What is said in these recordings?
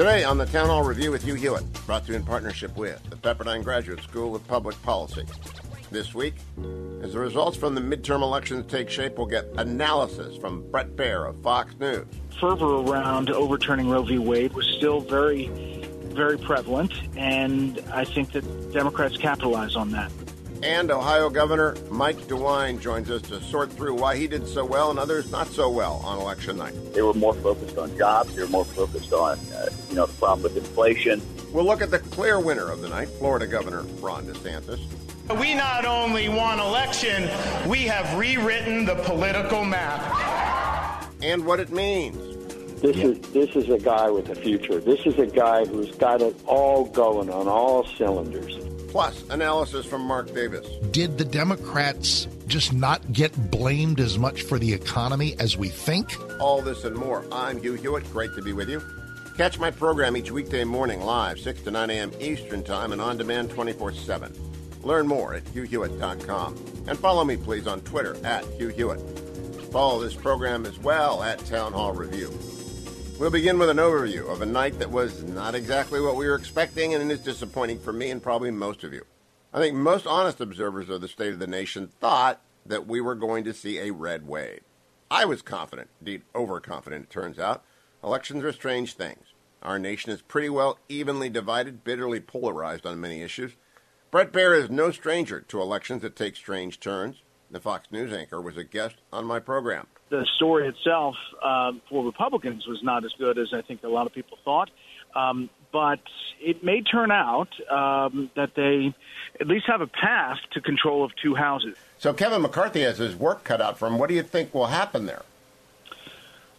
Today on the Town Hall Review with Hugh Hewitt, brought to you in partnership with the Pepperdine Graduate School of Public Policy. This week, as the results from the midterm elections take shape, we'll get analysis from Bret Baier of Fox News. Fervor around overturning Roe v. Wade was still very, very prevalent, and I think that Democrats capitalize on that. And Ohio Governor Mike DeWine joins us to sort through why he did so well and others not so well on election night. They were more focused on jobs. They were more focused on, uh, you know, the problem with inflation. We'll look at the clear winner of the night, Florida Governor Ron DeSantis. We not only won election, we have rewritten the political map. And what it means. This is this is a guy with a future. This is a guy who's got it all going on all cylinders. Plus, analysis from Mark Davis. Did the Democrats just not get blamed as much for the economy as we think? All this and more. I'm Hugh Hewitt. Great to be with you. Catch my program each weekday morning live, 6 to 9 a.m. Eastern Time and on demand 24 7. Learn more at hughhewitt.com. And follow me, please, on Twitter at Hugh Hewitt. Follow this program as well at Town Hall Review. We'll begin with an overview of a night that was not exactly what we were expecting and it is disappointing for me and probably most of you. I think most honest observers of the state of the nation thought that we were going to see a red wave. I was confident, indeed overconfident, it turns out. Elections are strange things. Our nation is pretty well evenly divided, bitterly polarized on many issues. Bret Baier is no stranger to elections that take strange turns. The Fox News anchor was a guest on my program the story itself um, for Republicans was not as good as I think a lot of people thought. Um, but it may turn out um, that they at least have a path to control of two houses. So Kevin McCarthy has his work cut out for him. What do you think will happen there?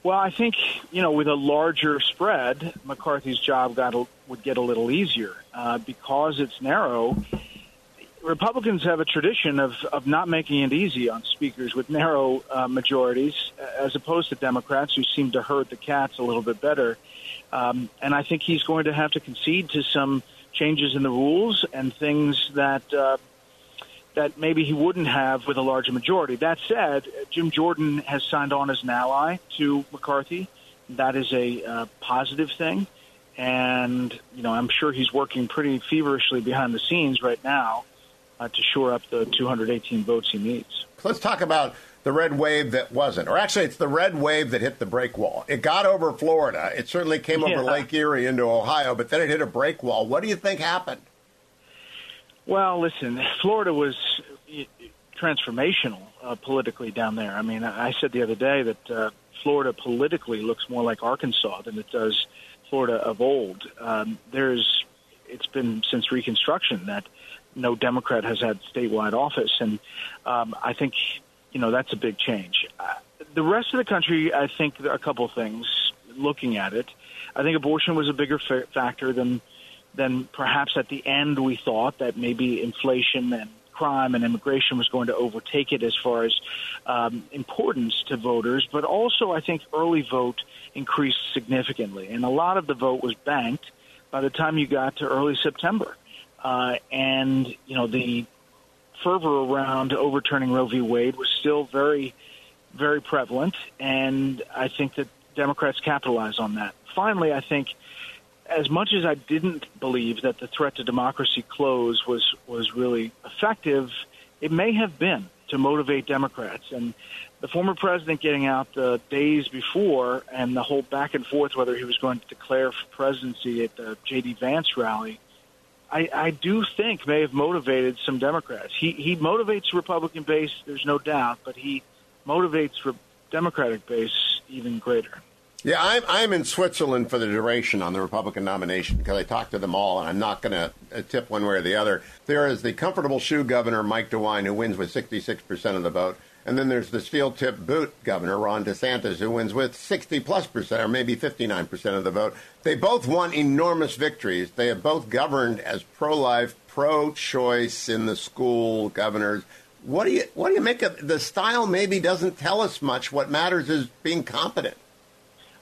Well, I think you know with a larger spread, McCarthy's job got a, would get a little easier uh, because it's narrow. Republicans have a tradition of, of not making it easy on speakers with narrow uh, majorities, as opposed to Democrats who seem to herd the cats a little bit better. Um, and I think he's going to have to concede to some changes in the rules and things that uh, that maybe he wouldn't have with a larger majority. That said, Jim Jordan has signed on as an ally to McCarthy. That is a uh, positive thing. And, you know, I'm sure he's working pretty feverishly behind the scenes right now uh, to shore up the 218 votes he needs. Let's talk about the red wave that wasn't, or actually, it's the red wave that hit the break wall. It got over Florida. It certainly came yeah. over Lake Erie into Ohio, but then it hit a break wall. What do you think happened? Well, listen, Florida was transformational uh, politically down there. I mean, I said the other day that uh, Florida politically looks more like Arkansas than it does Florida of old. Um, there's, it's been since Reconstruction that no Democrat has had statewide office, and um, I think you know that's a big change. Uh, the rest of the country, I think, a couple things. Looking at it, I think abortion was a bigger fa- factor than than perhaps at the end we thought that maybe inflation and crime and immigration was going to overtake it as far as um, importance to voters. But also, I think early vote increased significantly, and a lot of the vote was banked by the time you got to early September. Uh, and, you know, the fervor around overturning Roe v. Wade was still very, very prevalent. And I think that Democrats capitalize on that. Finally, I think as much as I didn't believe that the threat to democracy close was, was really effective, it may have been to motivate Democrats. And the former president getting out the days before and the whole back and forth whether he was going to declare for presidency at the J.D. Vance rally I, I do think may have motivated some Democrats. He he motivates Republican base, there's no doubt, but he motivates re- Democratic base even greater. Yeah, I'm I'm in Switzerland for the duration on the Republican nomination because I talked to them all, and I'm not going to uh, tip one way or the other. There is the comfortable shoe governor Mike DeWine, who wins with 66 percent of the vote, And then there's the steel tip boot governor, Ron DeSantis, who wins with 60 plus percent or maybe 59 percent of the vote. They both won enormous victories. They have both governed as pro life, pro choice in the school governors. What do you what do you make of the style? Maybe doesn't tell us much. What matters is being competent.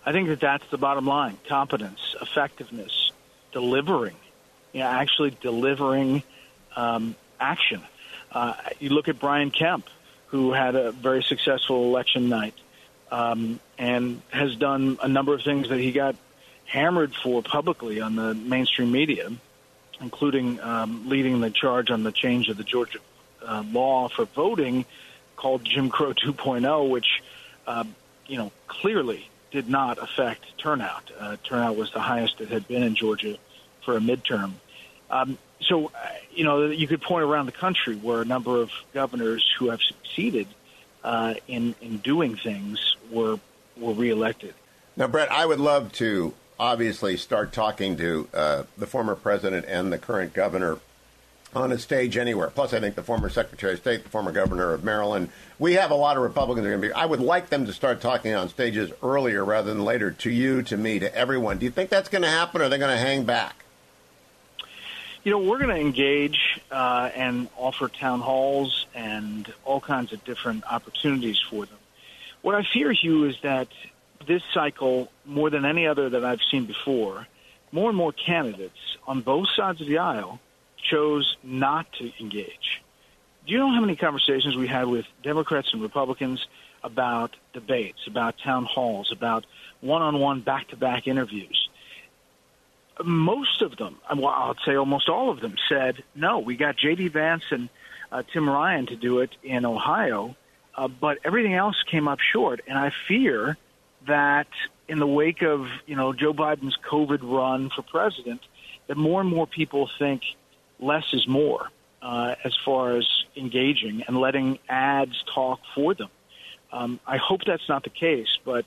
I think that that's the bottom line: competence, effectiveness, delivering. You know, actually delivering um, action. Uh, you look at Brian Kemp, who had a very successful election night um, and has done a number of things that he got hammered for publicly on the mainstream media, including um, leading the charge on the change of the Georgia uh, law for voting called Jim Crow 2.0, which, uh, you know, clearly did not affect turnout. Uh, turnout was the highest it had been in Georgia for a midterm. Um, so, uh, you know, you could point around the country where a number of governors who have succeeded uh, in in doing things were were reelected. Now, Bret, I would love to obviously start talking to uh, the former president and the current governor on a stage anywhere. Plus, I think the former Secretary of State, the former governor of Maryland, we have a lot of Republicans are going to be. I would like them to start talking on stages earlier rather than later to you, to me, to everyone. Do you think that's going to happen, or are they going to hang back? You know, we're going to engage uh, and offer town halls and all kinds of different opportunities for them. What I fear, Hugh, is that this cycle, more than any other that I've seen before, more and more candidates on both sides of the aisle chose not to engage. Do you know how many conversations we had with Democrats and Republicans about debates, about town halls, about one on one back to back interviews? Most of them, well, I'd say almost all of them, said no. We got J.D. Vance and uh, Tim Ryan to do it in Ohio, uh, but everything else came up short. And I fear that in the wake of you know Joe Biden's COVID run for president, that more and more people think less is more uh, as far as engaging and letting ads talk for them. Um, I hope that's not the case, but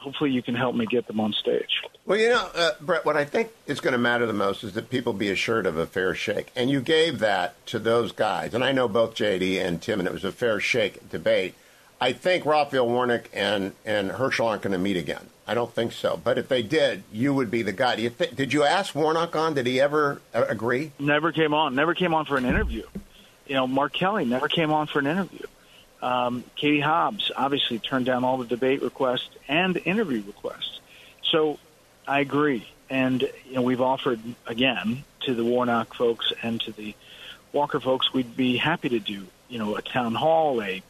hopefully you can help me get them on stage. Well, you know, uh, Bret, what I think is going to matter the most is that people be assured of a fair shake. And you gave that to those guys. And I know both JD and Tim, and it was a fair shake debate. I think Raphael Warnock and, and Herschel aren't going to meet again. I don't think so. But if they did, you would be the guy. You th- did you ask Warnock on? Did he ever uh, agree? Never came on. Never came on for an interview. You know, Mark Kelly never came on for an interview. Um, Katie Hobbs obviously turned down all the debate requests and interview requests. So I agree. And you know, we've offered again to the Warnock folks and to the Walker folks, we'd be happy to do you know a town hall, a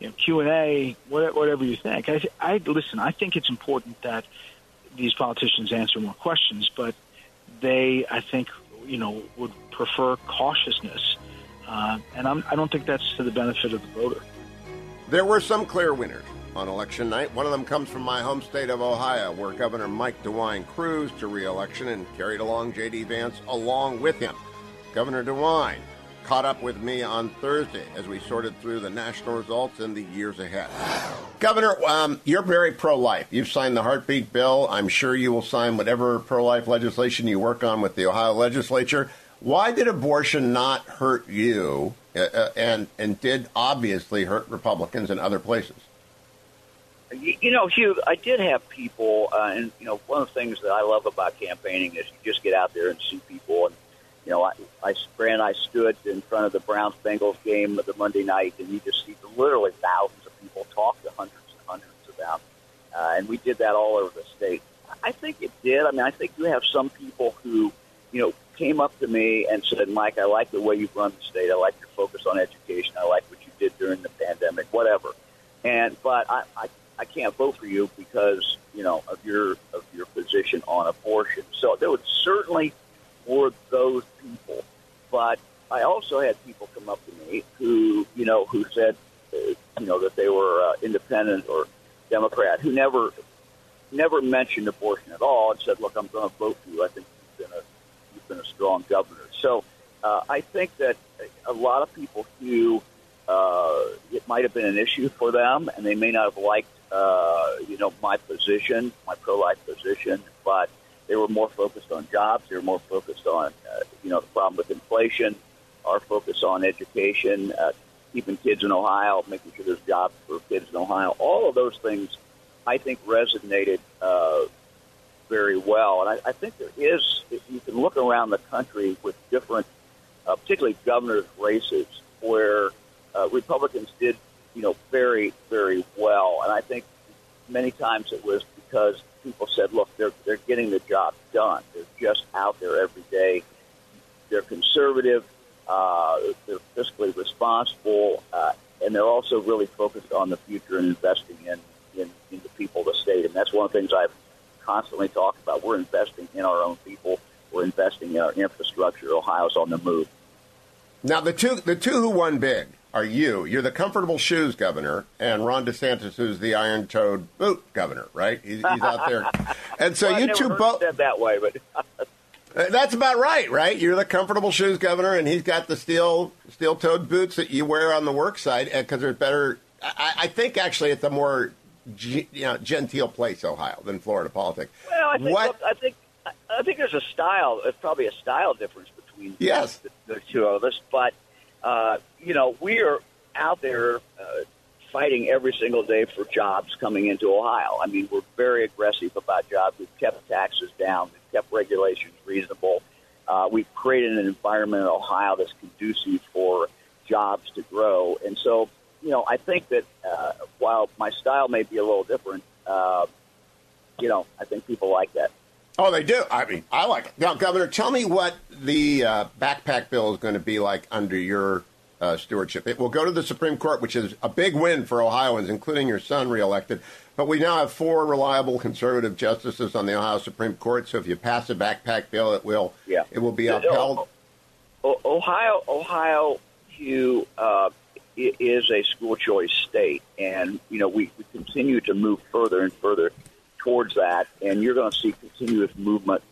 you know, Q and A, whatever you think. I, I listen. I think it's important that these politicians answer more questions, but they, I think, you know, would prefer cautiousness, uh, and I'm, I don't think that's to the benefit of the voter. There were some clear winners on election night. One of them comes from my home state of Ohio, where Governor Mike DeWine cruised to reelection and carried along J.D. Vance along with him. Governor DeWine caught up with me on Thursday as we sorted through the national results and the years ahead. Governor, um, you're very pro life. You've signed the heartbeat bill. I'm sure you will sign whatever pro life legislation you work on with the Ohio legislature. Why did abortion not hurt you and and did obviously hurt Republicans in other places. You, know, Hugh, I did have people, uh, and you know, one of the things that I love about campaigning is you just get out there and see people. And you know, I, I Brand I stood in front of the Browns Bengals game the Monday night, and you just see literally thousands of people talk to hundreds and hundreds of them, uh, and we did that all over the state. I think it did. I mean, I think you have some people who, you know, came up to me and said, Mike, I like the way you've run the state. I like your focus on education. I like what you did during the pandemic, whatever. And but I, I, I can't vote for you because you know of your of your position on abortion. So there was certainly were those people, but I also had people come up to me who you know who said uh, you know that they were uh, independent or Democrat who never never mentioned abortion at all and said, look, I'm going to vote for you. I think you've been a been a strong governor. So uh, I think that a lot of people who uh, it might have been an issue for them, and they may not have liked, uh, you know, my position, my pro-life position, but they were more focused on jobs. They were more focused on, uh, you know, the problem with inflation, our focus on education. Uh, keeping kids in Ohio, making sure there's jobs for kids in Ohio. All of those things, I think, resonated uh, very well. And I, I think there is, if you can look around the country with different, uh, particularly governor's races, where uh, Republicans did, you know, very, very well. And I think many times it was because people said, look, they're, they're getting the job done. They're just out there every day. They're conservative. Uh, they're fiscally responsible. Uh, and they're also really focused on the future and investing in, in, in the people of the state. And that's one of the things I've constantly talk about. We're investing in our own people. We're investing in our infrastructure. Ohio's on the move. Now, the two, the two who won big are you. You're the comfortable shoes governor, and Ron DeSantis, who's the iron toed boot governor, right? He's, he's out there. And so well, you two both. said that way, but. Uh, that's about right, right? You're the comfortable shoes governor, and he's got the steel steel toed boots that you wear on the work side because there's better. I, I, think actually it's a more you know, genteel place, Ohio, than Florida politics. Well, I think, what? I think I think there's a style. There's probably a style difference between yes. the, the two of us, but uh, you know, we are out there uh, fighting every single day for jobs coming into Ohio. I mean, we're very aggressive about jobs. We've kept taxes down. We've kept regulations reasonable. Uh, we've created an environment in Ohio that's conducive for jobs to grow. And so, you know, I think that uh, while my style may be a little different, uh, you know, I think people like that. Oh, they do. I mean, I like it. Now, Governor, tell me what the uh, backpack bill is going to be like under your uh, stewardship. It will go to the Supreme Court, which is a big win for Ohioans, including your son reelected. But we now have four reliable conservative justices on the Ohio Supreme Court. So if you pass a backpack bill, it will yeah. it will be upheld. Ohio, Ohio, Hugh, uh, is a school choice state, and you know we, we continue to move further and further towards that, and you're going to see continuous movement.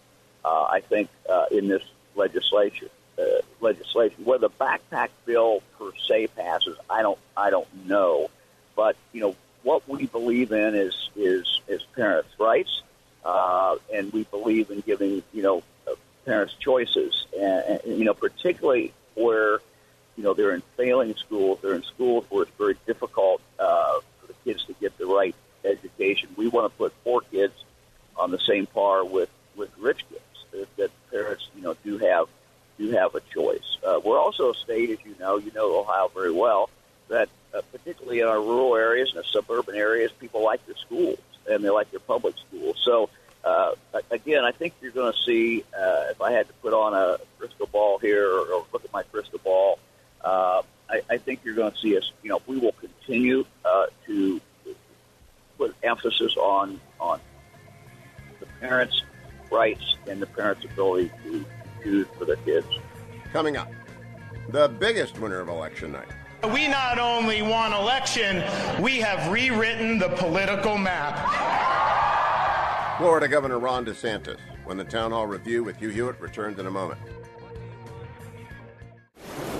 Uh, I think uh, in this legislature, uh, legislation. Whether the backpack bill per se passes, I don't, I don't know. But you know what we believe in is is is parents' rights, uh, and we believe in giving you know parents choices, and, and you know particularly where you know they're in failing schools the biggest winner of election night. We not only won election, we have rewritten the political map. Florida Governor Ron DeSantis, when the Town Hall Review with Hugh Hewitt returns in a moment.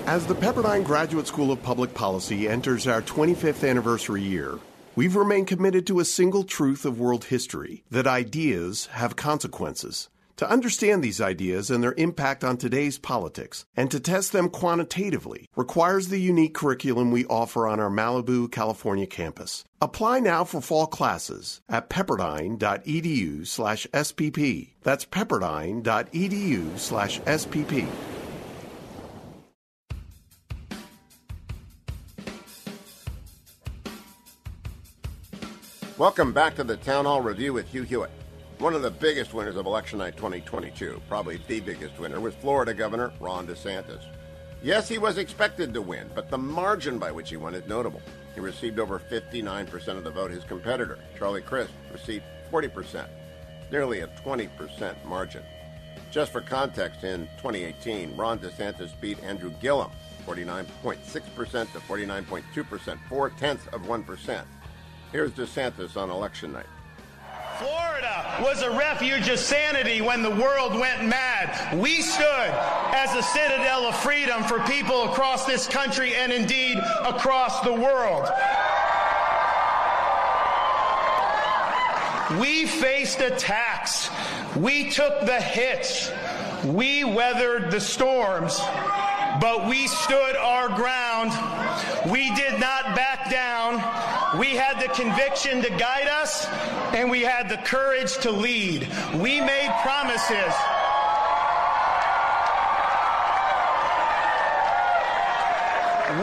As the Pepperdine Graduate School of Public Policy enters our 25th anniversary year, we've remained committed to a single truth of world history that ideas have consequences. To understand these ideas and their impact on today's politics and to test them quantitatively requires the unique curriculum we offer on our Malibu, California campus. Apply now for fall classes at pepperdine.edu slash SPP. That's pepperdine.edu slash SPP. Welcome back to the Town Hall Review with Hugh Hewitt. One of the biggest winners of election night 2022, probably the biggest winner, was Florida Governor Ron DeSantis. Yes, he was expected to win, but the margin by which he won is notable. He received over 59% of the vote. His competitor, Charlie Crist, received 40%, nearly a 20% margin. Just for context, in 2018, Ron DeSantis beat Andrew Gillum 49.6% to 49.2%, four tenths of 1%. Here's DeSantis on election night. Florida was a refuge of sanity when the world went mad. We stood as a citadel of freedom for people across this country and indeed across the world. We faced attacks. We took the hits. We weathered the storms. But we stood our ground. We did not back down. We had the conviction to guide us, and we had the courage to lead. We made promises.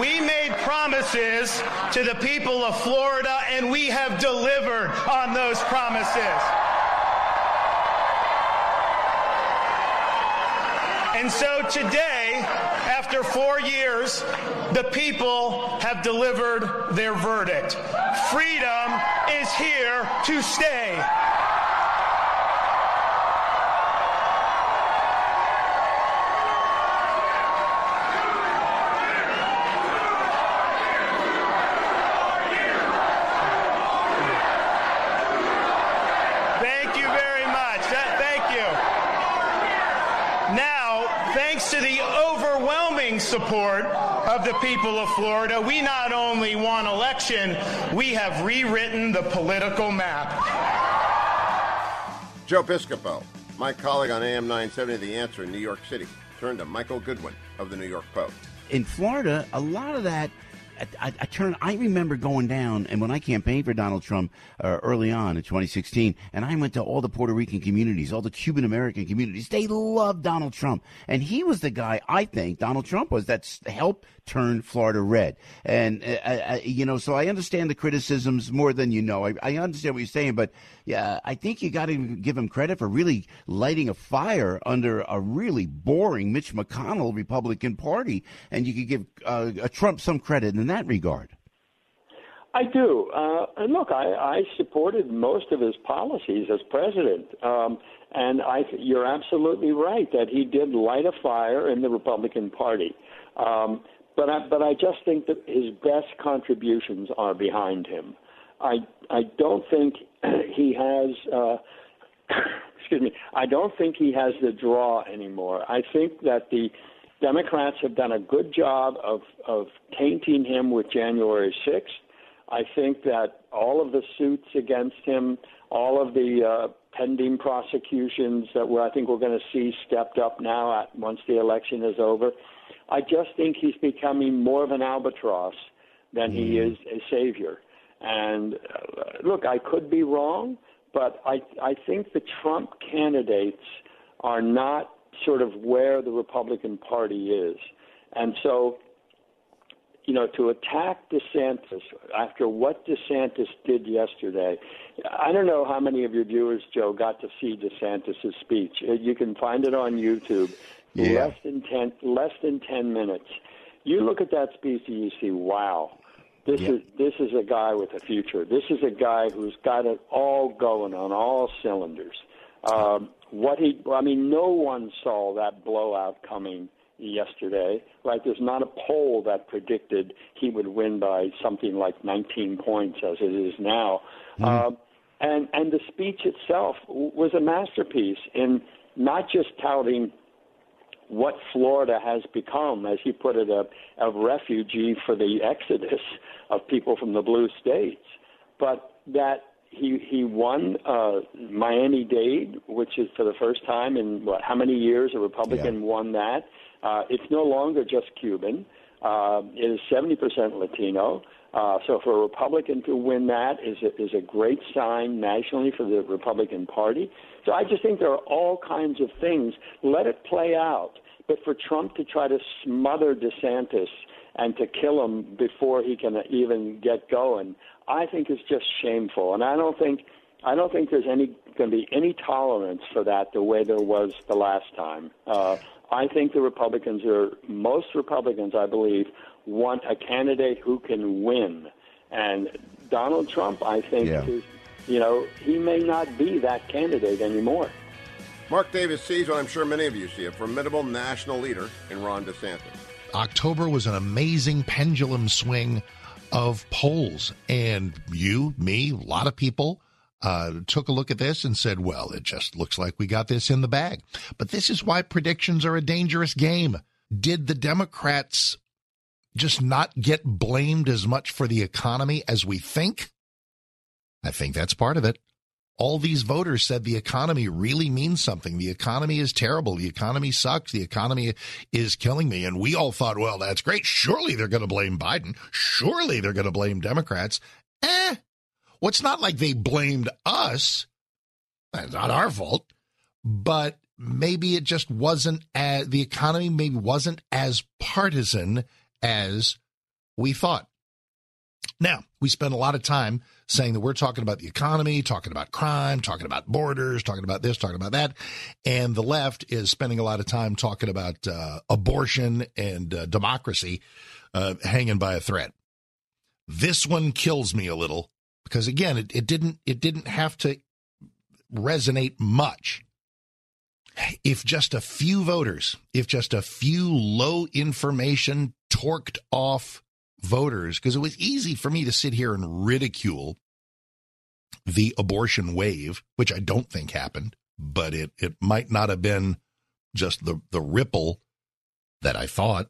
We made promises to the people of Florida, and we have delivered on those promises. And so today, after four years, the people have delivered their verdict. Freedom is here to stay. Thank you very much. That- thank you. Now, thanks to the overwhelming support of the people of Florida, we not only won election, we have rewritten the political map. Joe Piscopo, my colleague on AM 970 The Answer in New York City, turned to Michael Goodwin of the New York Post. in Florida, a lot of that. I, I, I turn. I remember going down, and when I campaigned for Donald Trump uh, early on in 2016, and I went to all the Puerto Rican communities, all the Cuban American communities. They loved Donald Trump, and he was the guy. I think Donald Trump was that helped turn Florida red. And uh, I, you know, so I understand the criticisms more than you know. I, I understand what you're saying, but yeah, I think you got to give him credit for really lighting a fire under a really boring Mitch McConnell Republican Party, and you could give uh, Trump some credit in that regard. I do. Uh, and look, I, I supported most of his policies as president. Um, and I, you're absolutely right that he did light a fire in the Republican Party. Um, but I, but I just think that his best contributions are behind him. I I don't think he has. Uh, excuse me. I don't think he has the draw anymore. I think that the Democrats have done a good job of of tainting him with January 6th. I think that all of the suits against him, all of the uh, pending prosecutions that we're, I think we're going to see stepped up now at, once the election is over. I just think he's becoming more of an albatross than he is a savior. And uh, look, I could be wrong, but I I think the Trump candidates are not sort of where the Republican Party is, and so you know, to attack DeSantis after what DeSantis did yesterday, I don't know how many of your viewers, Joe, got to see DeSantis' speech. Uh, You can find it on YouTube. Yeah. Less than ten, less than ten minutes. You look at that speech and you see, wow, this is this is a guy with a future. This is a guy who's got it all going on all cylinders. Um, what he, I mean, no one saw that blowout coming yesterday, right? There's not a poll that predicted he would win by something like 19 points as it is now. Um, and and the speech itself was a masterpiece in not just touting what Florida has become, as he put it, a, a refugee for the exodus of people from the blue states, but that he he won uh, Miami Dade, which is for the first time in what how many years a Republican won that. Uh, it's no longer just Cuban. Uh, it is 70% Latino. Uh, so for a Republican to win that is a, is a great sign nationally for the Republican Party. So I just think there are all kinds of things. Let it play out. But for Trump to try to smother DeSantis and to kill him before he can even get going, I think is just shameful. And I don't think I don't think there's any going to be any tolerance for that the way there was the last time. Uh, I think the Republicans are most Republicans, I believe, want a candidate who can win, and Donald Trump, I think, Yeah. is, you know, he may not be that candidate anymore. Mark Davis sees what I'm sure many of you see a formidable national leader in Ron DeSantis. October was an amazing pendulum swing of polls. And you, me, a lot of people uh, took a look at this and said, well, it just looks like we got this in the bag. But this is why predictions are a dangerous game. Did the Democrats just not get blamed as much for the economy as we think? I think that's part of it. All these voters said the economy really means something. The economy is terrible. The economy sucks. The economy is killing me. And we all thought, well, that's great. Surely they're going to blame Biden. Surely they're going to blame Democrats. Eh. Well, it's not like they blamed us. It's not our fault. But maybe it just wasn't as, the economy maybe wasn't as partisan as we thought. Now, we spend a lot of time saying that we're talking about the economy, talking about crime, talking about borders, talking about this, talking about that. And the left is spending a lot of time talking about uh, abortion and uh, democracy uh, hanging by a thread. This one kills me a little because again, it, it didn't it didn't have to resonate much. If just a few voters, if just a few low information, torqued off voters because it was easy for me to sit here and ridicule the abortion wave, which I don't think happened, but it, it might not have been just the, the ripple that I thought.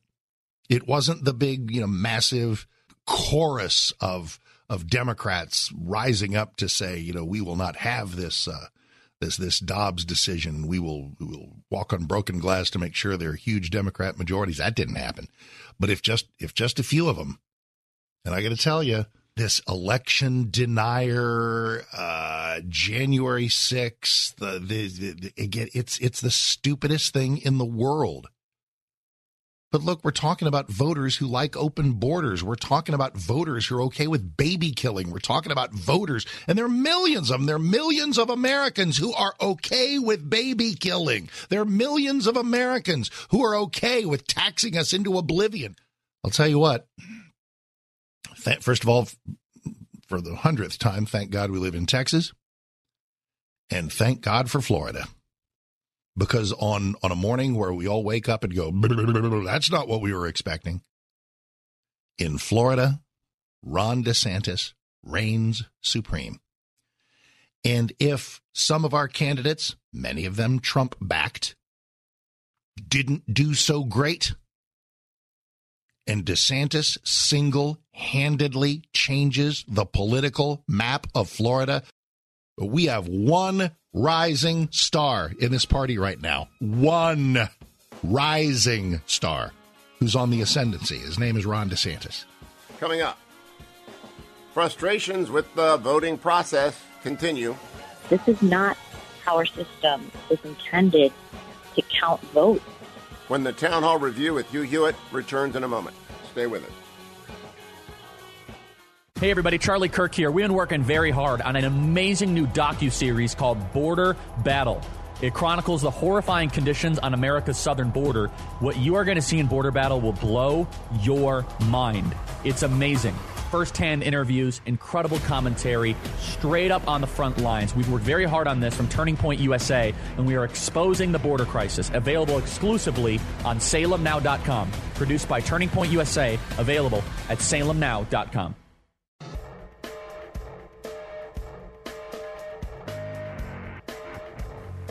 It wasn't the big, you know, massive chorus of of Democrats rising up to say, you know, we will not have this uh, this this Dobbs decision. We will we will walk on broken glass to make sure there are huge Democrat majorities. That didn't happen. But if just if just a few of them, and I got to tell you, this election denier, uh, January 6th, the, the, the, again, it's, it's the stupidest thing in the world. But look, we're talking about voters who like open borders. We're talking about voters who are okay with baby killing. We're talking about voters, and there are millions of them. There are millions of Americans who are okay with baby killing. There are millions of Americans who are okay with taxing us into oblivion. I'll tell you what, first of all, for the hundredth time, thank God we live in Texas. And thank God for Florida. Because on, on a morning where we all wake up and go, that's not what we were expecting. In Florida, Ron DeSantis reigns supreme. And if some of our candidates, many of them Trump backed, didn't do so great, and DeSantis single handedly changes the political map of Florida. We have one rising star in this party right now. One rising star who's on the ascendancy. His name is Ron DeSantis. Coming up, frustrations with the voting process continue. This is not how our system is intended to count votes when the Town Hall Review with Hugh Hewitt returns in a moment. Stay with us. Hey everybody, Charlie Kirk here. We've been working very hard on an amazing new docu-series called Border Battle. It chronicles the horrifying conditions on America's southern border. What you are going to see in Border Battle will blow your mind. It's amazing First-hand interviews, incredible commentary, straight up on the front lines. We've worked very hard on this from Turning Point USA, and we are exposing the border crisis. Available exclusively on salemnow.com. Produced by Turning Point USA, available at salemnow.com.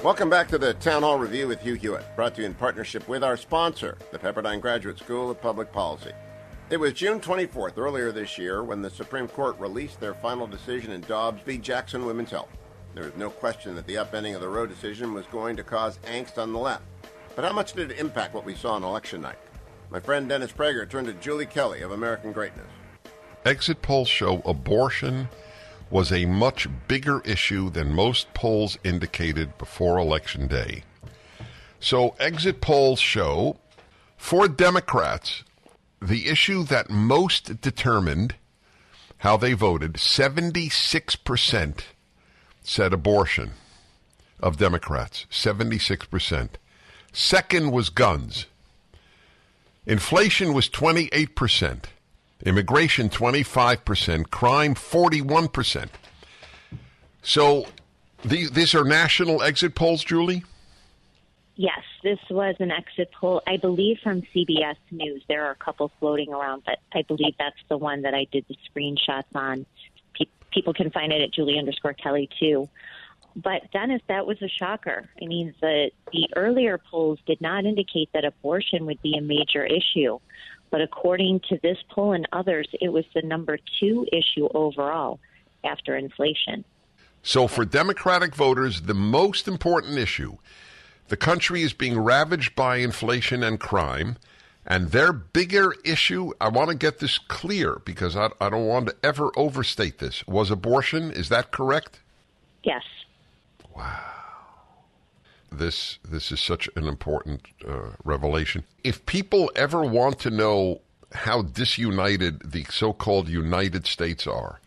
Welcome back to the Town Hall Review with Hugh Hewitt, brought to you in partnership with our sponsor, the Pepperdine Graduate School of Public Policy. It was June 24th earlier this year when the Supreme Court released their final decision in Dobbs v. Jackson Women's Health. There was no question that the upending of the Roe decision was going to cause angst on the left. But how much did it impact what we saw on election night? My friend Dennis Prager turned to Julie Kelly of American Greatness. Exit polls show abortion was a much bigger issue than most polls indicated before Election Day. So, exit polls show for Democrats, the issue that most determined how they voted, 76% said abortion of Democrats. 76%. Second was guns. Inflation was 28%. Immigration 25%. Crime 41%. So these these are national exit polls, Julie? Yes, this was an exit poll, I believe, from CBS News. There are a couple floating around, but I believe that's the one that I did the screenshots on. Pe- people can find it at Julie underscore Kelly too. But Dennis, that was a shocker. I mean, the the earlier polls did not indicate that abortion would be a major issue, but according to this poll and others, it was the number two issue overall after inflation. So, for Democratic voters, the most important issue the country is being ravaged by inflation and crime. And their bigger issue, I want to get this clear because I, I don't want to ever overstate this, was abortion. Is that correct? Yes. Wow. This this is such an important uh, revelation. If people ever want to know how disunited the so-called United States are,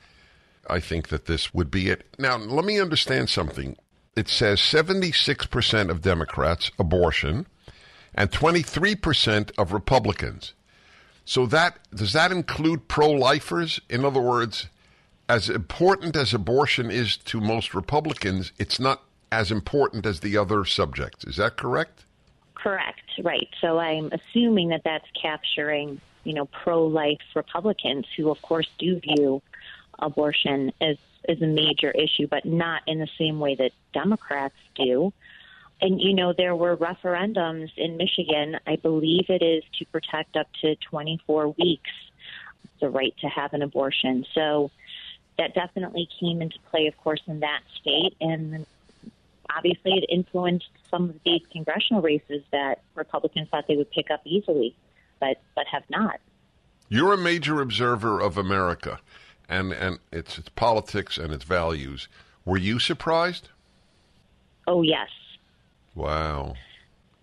I think that this would be it. Now, let me understand something. It says 76% of Democrats abortion and 23% of Republicans. So that does that include pro-lifers? In other words, as important as abortion is to most Republicans, it's not as important as the other subjects. Is that correct? Correct. Right. So I'm assuming that that's capturing, you know, pro-life Republicans who, of course, do view abortion as as a major issue, but not in the same way that Democrats do. And you know, there were referendums in Michigan. I believe it is to protect up to 24 weeks the right to have an abortion. So that definitely came into play, of course, in that state, and obviously it influenced some of these congressional races that Republicans thought they would pick up easily, but but have not. You're a major observer of America and and its its politics and its values. Were you surprised? Oh yes. Wow.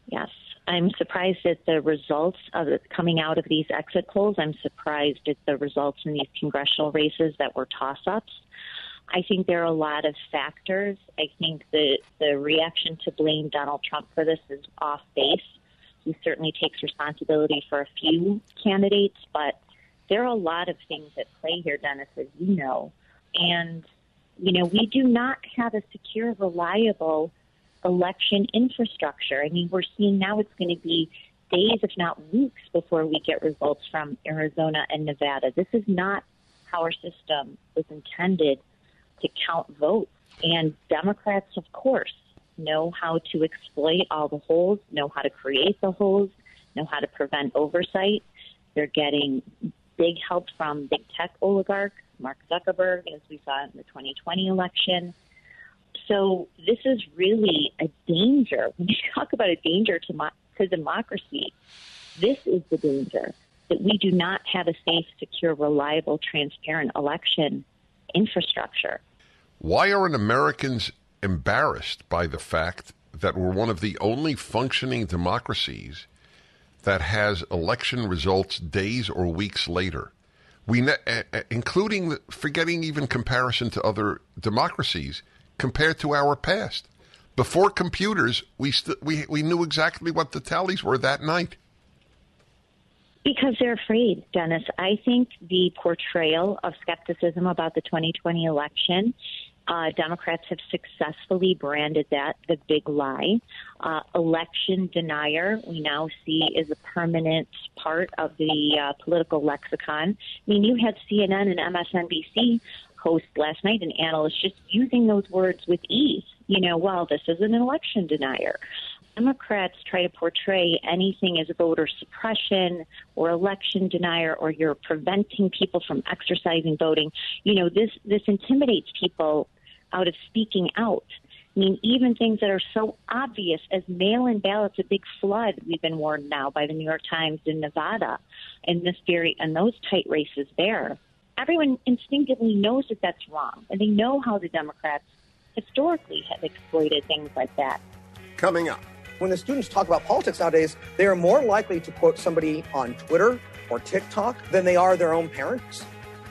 Yes. I'm surprised at the results of it coming out of these exit polls. I'm surprised at the results in these congressional races that were toss ups. I think there are a lot of factors. I think the the reaction to blame Donald Trump for this is off base. He certainly takes responsibility for a few candidates, but there are a lot of things at play here, Dennis, as you know. And, you know, we do not have a secure, reliable election infrastructure. I mean, we're seeing now it's going to be days, if not weeks, before we get results from Arizona and Nevada. This is not how our system was intended to count votes. And Democrats, of course, know how to exploit all the holes, know how to create the holes, know how to prevent oversight. They're getting big help from big tech oligarchs, Mark Zuckerberg, as we saw in the 2020 election. So this is really a danger. When you talk about a danger to, mo- to democracy, this is the danger that we do not have a safe, secure, reliable, transparent election infrastructure. Why aren't Americans embarrassed by the fact that we're one of the only functioning democracies that has election results days or weeks later. We, ne- eh, eh, including forgetting even comparison to other democracies compared to our past. Before computers, we st- we we knew exactly what the tallies were that night. Because they're afraid, Dennis. I think the portrayal of skepticism about the 2020 election uh, Democrats have successfully branded that the big lie. Uh, election denier, we now see, is a permanent part of the uh, political lexicon. I mean, you had CNN and MSNBC hosts last night and analysts just using those words with ease. You know, well, this is an election denier. Democrats try to portray anything as voter suppression or election denier or you're preventing people from exercising voting. You know, this this intimidates people out of speaking out. I mean, even things that are so obvious as mail in ballots, a big flood, we've been warned now by the New York Times in Nevada and this very and those tight races there. Everyone instinctively knows that that's wrong, and they know how the Democrats historically have exploited things like that. Coming up. When the students talk about politics nowadays, they are more likely to quote somebody on Twitter or TikTok than they are their own parents.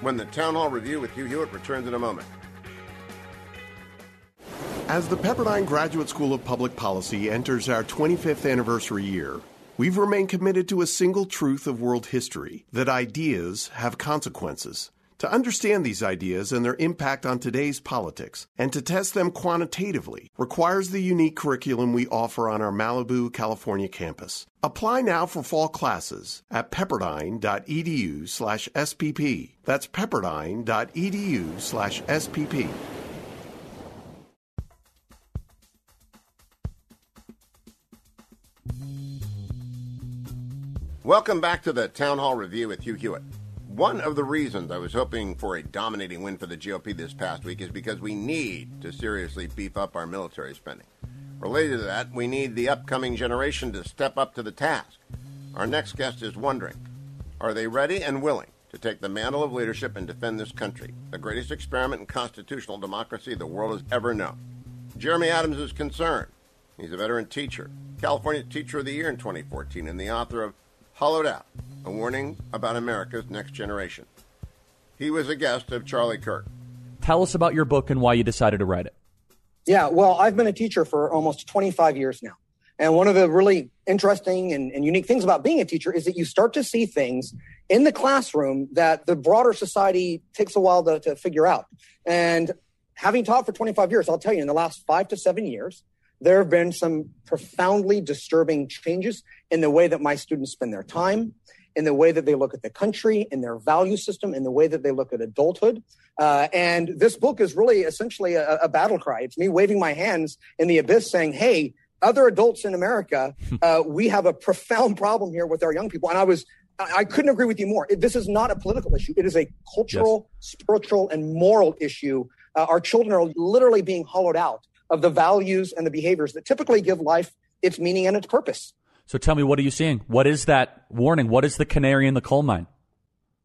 When the Town Hall Review with Hugh Hewitt returns in a moment. As the Pepperdine Graduate School of Public Policy enters our 25th anniversary year, we've remained committed to a single truth of world history that ideas have consequences. To understand these ideas and their impact on today's politics and to test them quantitatively requires the unique curriculum we offer on our Malibu, California campus. Apply now for fall classes at pepperdine.edu slash SPP. That's pepperdine.edu slash SPP. Welcome back to the Town Hall Review with Hugh Hewitt. One of the reasons I was hoping for a dominating win for the GOP this past week is because we need to seriously beef up our military spending. Related to that, we need the upcoming generation to step up to the task. Our next guest is wondering are they ready and willing to take the mantle of leadership and defend this country, the greatest experiment in constitutional democracy the world has ever known? Jeremy Adams is concerned. He's a veteran teacher, California Teacher of the Year in 2014, and the author of Hollowed Out, a warning about America's next generation. He was a guest of Charlie Kirk. Tell us about your book and why you decided to write it. Yeah, well, I've been a teacher for almost 25 years now. And one of the really interesting and, and, unique things about being a teacher is that you start to see things in the classroom that the broader society takes a while to, to figure out. And having taught for 25 years, I'll tell you, in the last five to seven years, there have been some profoundly disturbing changes in the way that my students spend their time, in the way that they look at the country, in their value system, in the way that they look at adulthood. Uh, and this book is really essentially a, a, battle cry. It's me waving my hands in the abyss saying, hey, other adults in America, uh, we have a profound problem here with our young people. And I was, I couldn't agree with you more. This is not a political issue. It is a cultural, yes. spiritual, and moral issue. Uh, our children are literally being hollowed out of the values and the behaviors that typically give life its meaning and its purpose. So tell me, what are you seeing? What is that warning? What is the canary in the coal mine?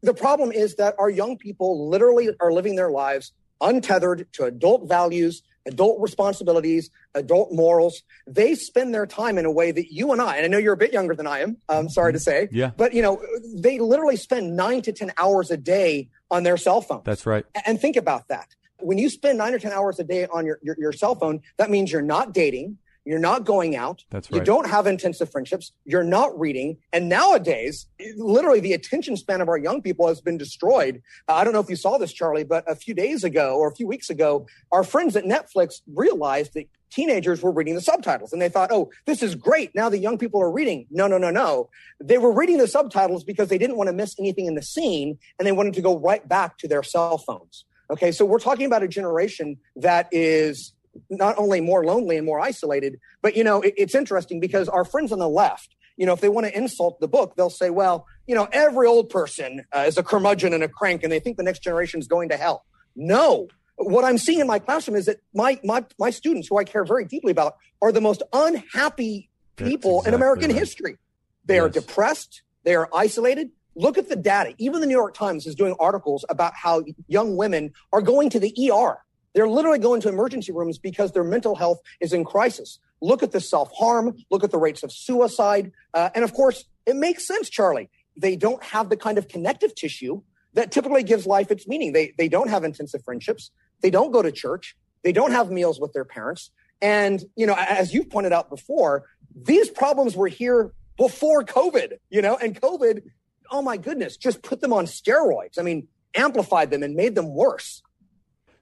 The problem is that our young people literally are living their lives untethered to adult values, adult responsibilities, adult morals. They spend their time in a way that you and I, and I know you're a bit younger than I am, I'm sorry to say, yeah. but you know, they literally spend nine to 10 hours a day on their cell phone. That's right. And think about that. When you spend nine or 10 hours a day on your, your, your cell phone, that means you're not dating. You're not going out. That's right. You don't have intensive friendships. You're not reading. And nowadays, literally, the attention span of our young people has been destroyed. Uh, I don't know if you saw this, Charlie, but a few days ago or a few weeks ago, our friends at Netflix realized that teenagers were reading the subtitles and they thought, oh, this is great. Now the young people are reading. No, no, no, no. They were reading the subtitles because they didn't want to miss anything in the scene and they wanted to go right back to their cell phones. Okay. So we're talking about a generation that is not only more lonely and more isolated, but you know, it, it's interesting because our friends on the left, you know, if they want to insult the book, they'll say, well, you know, every old person uh, is a curmudgeon and a crank, and they think the next generation is going to hell. No. What I'm seeing in my classroom is that my my my students, who I care very deeply about, are the most unhappy people exactly in American right. history. They yes. are depressed. They are isolated. Look at the data. Even the New York Times is doing articles about how young women are going to the ER they're literally going to emergency rooms because their mental health is in crisis. Look at the self harm, look at the rates of suicide. Uh, and of course, it makes sense, Charlie. They don't have the kind of connective tissue that typically gives life its meaning. They, they don't have intensive friendships. They don't go to church. They don't have meals with their parents. And, you know, as you've pointed out before, these problems were here before COVID, you know, and COVID, oh my goodness, just put them on steroids. I mean, amplified them and made them worse.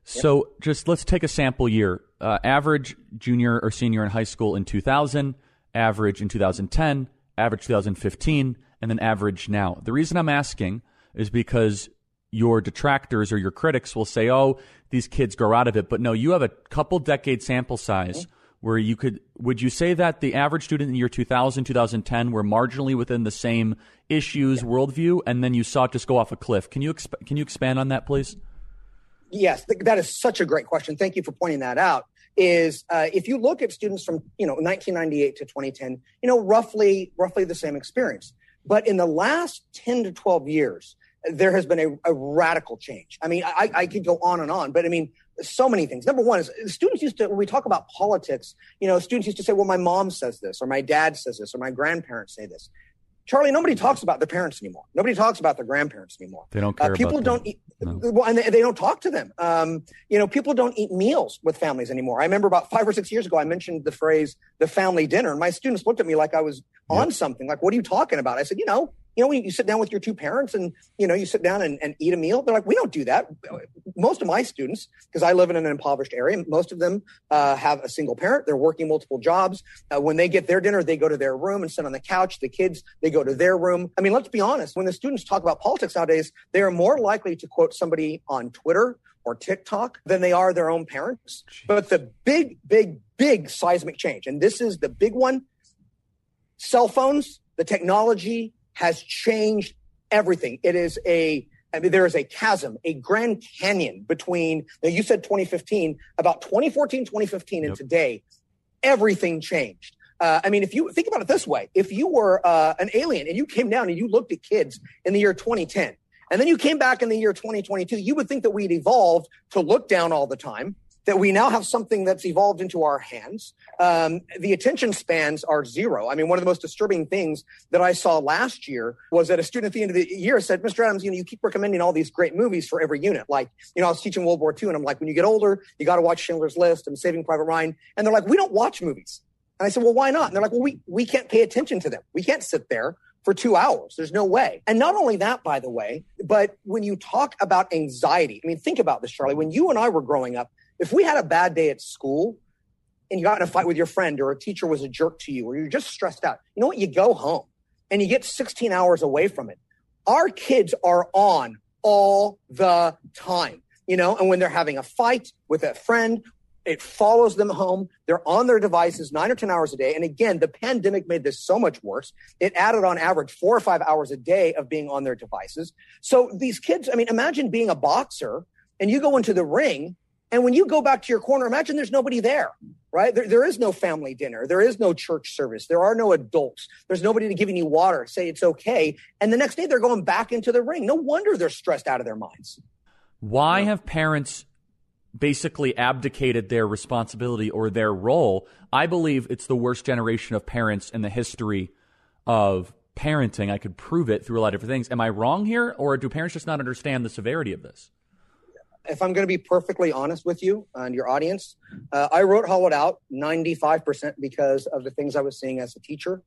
So just let's take a sample year. Uh, average junior or senior in high school in 2000, average in 2010, average 2015, and then average now. The reason I'm asking is because your detractors or your critics will say, "Oh, these kids grow out of it," but no, you have a couple decade sample size mm-hmm. Where you could. Would you say that the average student in the year 2000, 2010 were marginally within the same issues, yeah. worldview, and then you saw it just go off a cliff? Can you exp- can you expand on that, please? yes, th- that is such a great question. Thank you for pointing that out. Is uh, if you look at students from you know 1998 to 2010, you know roughly roughly the same experience. But in the last 10 to 12 years, there has been a, a radical change. I mean, I, I could go on and on, but I mean, so many things. Number one is students used to, when we talk about politics, you know, students used to say, well, my mom says this, or my dad says this, or my grandparents say this. Charlie, nobody talks about their parents anymore. Nobody talks about their grandparents anymore. They don't care. Uh, people don't eat, no. well, and they, they, don't talk to them. Um, you know, people don't eat meals with families anymore. I remember about five or six years ago, I mentioned the phrase "the family dinner," and my students looked at me like I was yep. on something. Like, what are you talking about? I said, you know, you know, when you sit down with your two parents and, you know, you sit down and, and eat a meal, they're like, we don't do that. Most of my students, because I live in an impoverished area, most of them uh, have a single parent. They're working multiple jobs. Uh, when they get their dinner, they go to their room and sit on the couch. The kids, they go to their room. I mean, let's be honest. When the students talk about politics nowadays, they are more likely to quote somebody on Twitter or TikTok than they are their own parents. Jeez. But the big, big, big seismic change, and this is the big one cell phones, the technology, has changed everything. It is a I mean, there is a chasm, a grand canyon between, now you said 2015, about 2014, 2015, and today, everything changed. Uh, I mean, if you think about it this way, if you were uh, an alien and you came down and you looked at kids in the year 2010, and then you came back in the year 2022, you would think that we'd evolved to look down all the time, that we now have something that's evolved into our hands. Um, the attention spans are zero. I mean, one of the most disturbing things that I saw last year was that a student at the end of the year said, Mr. Adams, you know, you keep recommending all these great movies for every unit. Like, you know, I was teaching World War II and I'm like, when you get older, you got to watch Schindler's List and Saving Private Ryan. And they're like, we don't watch movies. And I said, well, why not? And they're like, well, we, we can't pay attention to them. We can't sit there for two hours. There's no way. And not only that, by the way, but when you talk about anxiety, I mean, think about this, Charlie. When you and I were growing up, if we had a bad day at school and you got in a fight with your friend or a teacher was a jerk to you or you're just stressed out, you know what? You go home and you get 16 hours away from it. Our kids are on all the time, you know, and when they're having a fight with a friend, it follows them home. They're on their devices nine or 10 hours a day. And again, the pandemic made this so much worse. It added on average four or five hours a day of being on their devices. So these kids, I mean, imagine being a boxer and you go into the ring and when you go back to your corner, imagine there's nobody there, right? There, there is no family dinner. There is no church service. There are no adults. There's nobody to giving you water, say it's okay. And the next day they're going back into the ring. No wonder they're stressed out of their minds. Why have parents basically abdicated their responsibility or their role? I believe it's the worst generation of parents in the history of parenting. I could prove it through a lot of different things. Am I wrong here, or do parents just not understand the severity of this? If I'm going to be perfectly honest with you and your audience, uh, I wrote Hollowed Out 95% because of the things I was seeing as a teacher.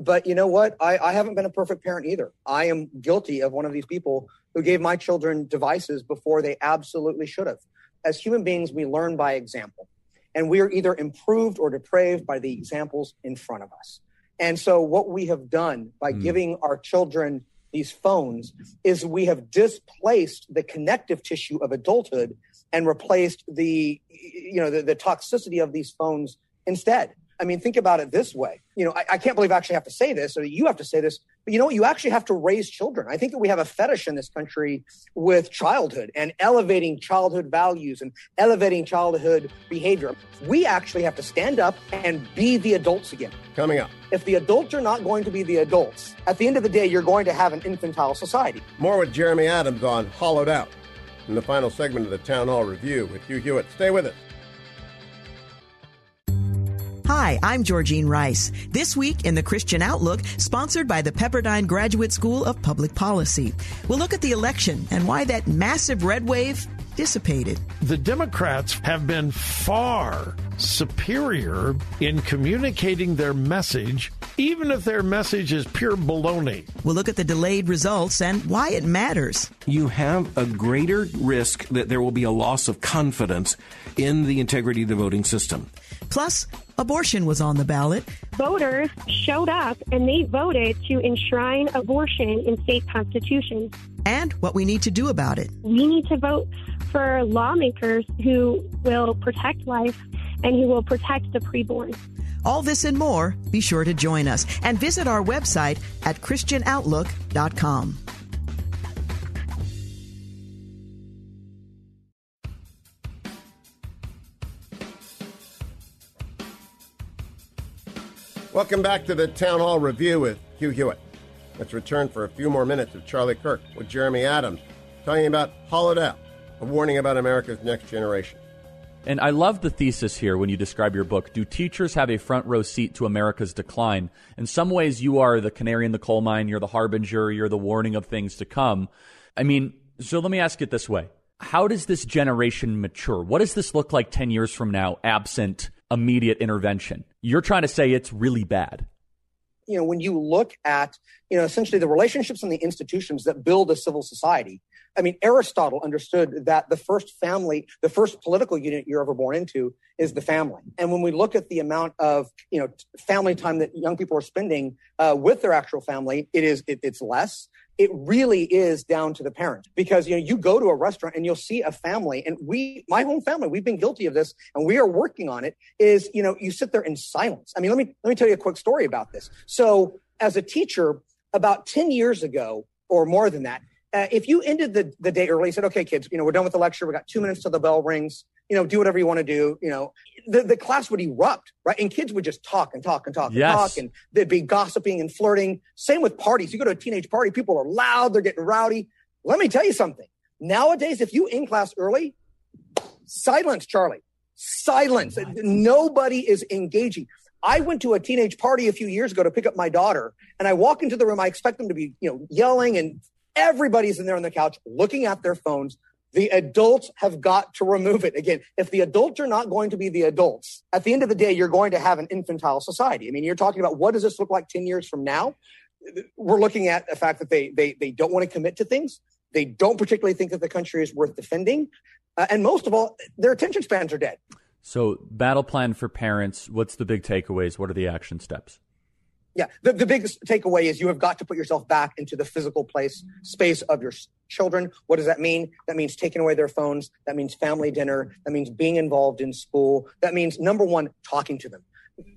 But you know what? I, I haven't been a perfect parent either. I am guilty of one of these people who gave my children devices before they absolutely should have. As human beings, we learn by example, and we are either improved or depraved by the examples in front of us. And so, what we have done by mm. giving our children these phones is we have displaced the connective tissue of adulthood and replaced the you know the, the toxicity of these phones instead I mean, think about it this way. You know, I, I, can't believe I actually have to say this, or you have to say this, but you know? You actually have to raise children. I think that we have a fetish in this country with childhood and elevating childhood values and elevating childhood behavior. We actually have to stand up and be the adults again. Coming up. If the adults are not going to be the adults, at the end of the day, you're going to have an infantile society. More with Jeremy Adams on Hollowed Out in the final segment of the Town Hall Review with Hugh Hewitt. Stay with us. Hi, I'm Georgene Rice. This week in the Christian Outlook, sponsored by the Pepperdine Graduate School of Public Policy, we'll look at the election and why that massive red wave dissipated. The Democrats have been far superior in communicating their message, even if their message is pure baloney. We'll look at the delayed results and why it matters. You have a greater risk that there will be a loss of confidence in the integrity of the voting system. Plus, abortion was on the ballot. Voters showed up and they voted to enshrine abortion in state constitutions. And what we need to do about it. We need to vote for lawmakers who will protect life and who will protect the preborn. All this and more, be sure to join us and visit our website at ChristianOutlook.com. Welcome back to the Town Hall Review with Hugh Hewitt. Let's return for a few more minutes of Charlie Kirk with Jeremy Adams talking about Hollowed Out, a warning about America's next generation. And I love the thesis here when you describe your book. Do teachers have a front row seat to America's decline? In some ways, you are the canary in the coal mine, you're the harbinger, you're the warning of things to come. I mean, so let me ask it this way How does this generation mature? What does this look like 10 years from now, absent immediate intervention. You're trying to say it's really bad. You know, when you look at, you know, essentially the relationships and the institutions that build a civil society, I mean, Aristotle understood that the first family, the first political unit you're ever born into is the family. And when we look at the amount of, you know, family time that young people are spending uh, with their actual family, it is, it, it's less. It really is down to the parent because you know you go to a restaurant and you'll see a family and we my home family we've been guilty of this and we are working on it is you know you sit there in silence. I mean let me let me tell you a quick story about this. So as a teacher about 10 years ago or more than that uh, if you ended the, the day early, said, okay, kids, you know, we're done with the lecture. We got two minutes till the bell rings. You know, do whatever you want to do. You know, the, the class would erupt, right? And kids would just talk and talk and talk and Yes. talk, and they'd be gossiping and flirting. Same with parties. You go to a teenage party, people are loud, they're getting rowdy. Let me tell you something. Nowadays, if you in class early, silence, Charlie. Silence. Nobody is engaging. I went to a teenage party a few years ago to pick up my daughter, and I walk into the room. I expect them to be, you know, yelling, and everybody's in there on the couch looking at their phones. The adults have got to remove it. Again, if the adults are not going to be the adults, at the end of the day, you're going to have an infantile society. I mean, you're talking about what does this look like 10 years from now? We're looking at the fact that they they they don't want to commit to things. They don't particularly think that the country is worth defending. Uh, and most of all, their attention spans are dead. So, battle plan for parents. What's the big takeaways? What are the action steps? Yeah, the, the biggest takeaway is you have got to put yourself back into the physical place, space of your children. What does that mean? That means taking away their phones. That means family dinner. That means being involved in school. That means, number one, talking to them.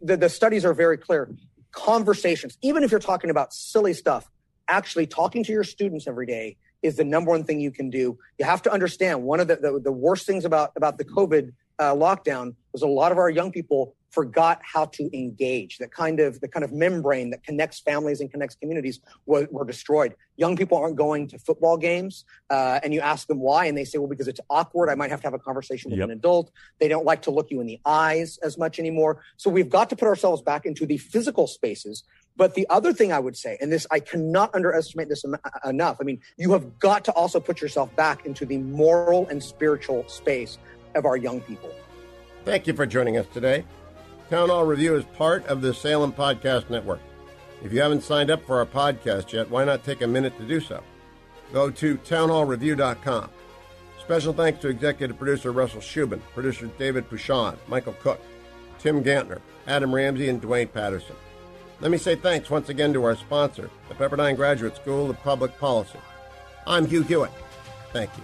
The, the studies are very clear. Conversations, even if you're talking about silly stuff, actually talking to your students every day is the number one thing you can do. You have to understand one of the, the, the worst things about, about the COVID uh, lockdown was a lot of our young people forgot how to engage. That kind of the kind of membrane that connects families and connects communities were, were destroyed. Young people aren't going to football games, uh, and you ask them why, and they say, "Well, because it's awkward. I might have to have a conversation with Yep. an adult. They don't like to look you in the eyes as much anymore." So we've got to put ourselves back into the physical spaces. But the other thing I would say, and this I cannot underestimate this em- enough. I mean, you have got to also put yourself back into the moral and spiritual space of our young people. Thank you for joining us today. Town Hall Review is part of the Salem Podcast Network. If you haven't signed up for our podcast yet, why not take a minute to do so? Go to townhallreview.com. Special thanks to executive producer Russell Shubin, producer David Pouchon, Michael Cook, Tim Gantner, Adam Ramsey, and Dwayne Patterson. Let me say thanks once again to our sponsor, the Pepperdine Graduate School of Public Policy. I'm Hugh Hewitt. Thank you.